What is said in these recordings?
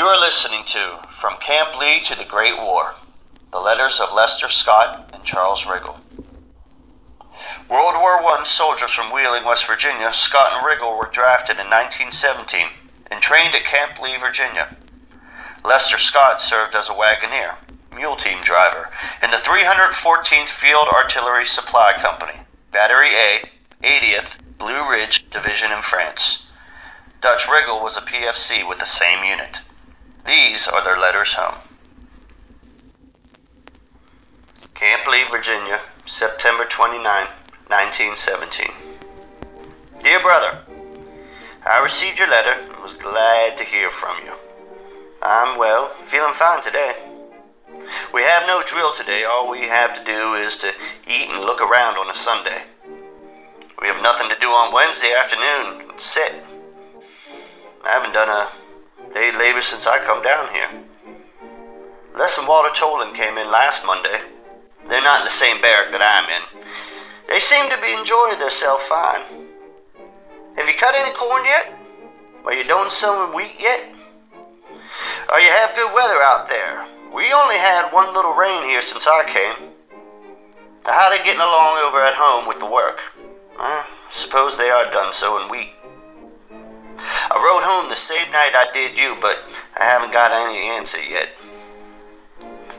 You are listening to From Camp Lee to the Great War The Letters of Lester Scott and Charles Riggle. World War I soldiers from Wheeling, West Virginia, Scott and Riggle were drafted in 1917 and trained at Camp Lee, Virginia. Lester Scott served as a wagoneer, mule team driver, in the 314th Field Artillery Supply Company, Battery A, 80th Blue Ridge Division in France. Dutch Riggle was a PFC with the same unit. These are their letters home. Camp Lee, Virginia, September 29, 1917. Dear brother, I received your letter and was glad to hear from you. I'm well, feeling fine today. We have no drill today. All we have to do is to eat and look around on a Sunday. We have nothing to do on Wednesday afternoon. Sit. I haven't done a day labor since I come down here. Les and Walter Tolan came in last Monday. They're not in the same barrack that I'm in. They seem to be enjoying themselves fine. Have you cut any corn yet? Are you doing sowing wheat yet? Or you have good weather out there? We only had one little rain here since I came. How are they getting along over at home with the work? I suppose they are done sowing wheat. The same night I did you, but I haven't got any answer yet.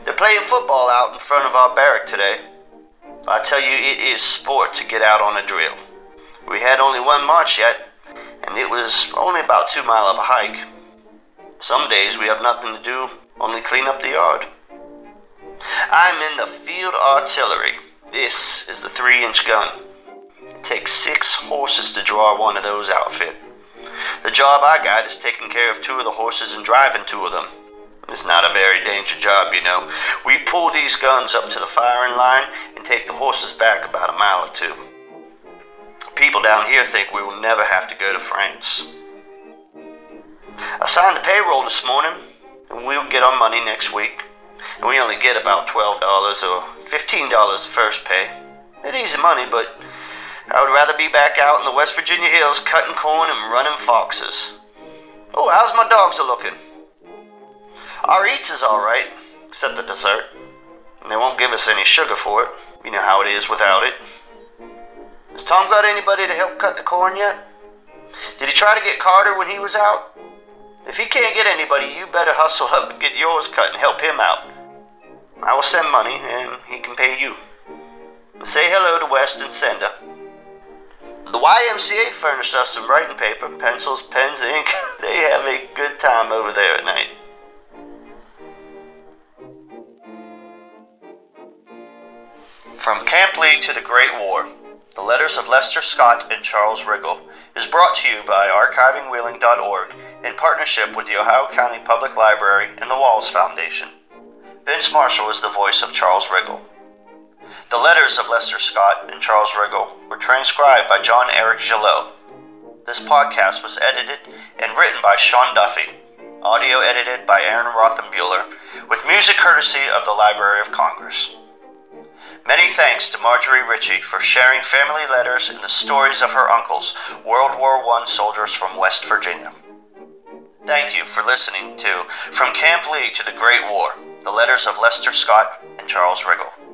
They're playing football out in front of our barrack today. I tell you, it is sport to get out on a drill. We had only one march yet, and it was only about two mile of a hike. Some days we have nothing to do, only clean up the yard. I'm in the field artillery. This is the three inch gun. It takes six horses to draw one of those outfit. The job I got is taking care of two of the horses and driving two of them. It's not a very dangerous job, you know. We pull these guns up to the firing line and take the horses back about a mile or two. People down here think we will never have to go to France. I signed the payroll this morning, and we'll get our money next week. And we only get about $12 or $15 the first pay. It easy money, but I would rather be back out in the West Virginia hills cutting corn and running foxes. Oh, how's my dogs a looking? Our eats is all right, except the dessert. And they won't give us any sugar for it. You know how it is without it. Has Tom got anybody to help cut the corn yet? Did he try to get Carter when he was out? If he can't get anybody, you better hustle up and get yours cut and help him out. I will send money, and he can pay you. Say hello to West and Senda. The YMCA furnished us some writing paper, pencils, pens, ink. They have a good time over there at night. From Camp Lee to the Great War, the letters of Lester Scott and Charles Riggle is brought to you by archivingwheeling.org in partnership with the Ohio County Public Library and the Walls Foundation. Vince Marshall is the voice of Charles Riggle. The letters of Lester Scott and Charles Riggle were transcribed by John Eric Gillot. This podcast was edited and written by Sean Duffy, audio edited by Aaron Rothenbuehler, with music courtesy of the Library of Congress. Many thanks to Marjorie Ritchie for sharing family letters and the stories of her uncles, World War I soldiers from West Virginia. Thank you for listening to From Camp Lee to the Great War, the letters of Lester Scott and Charles Riggle.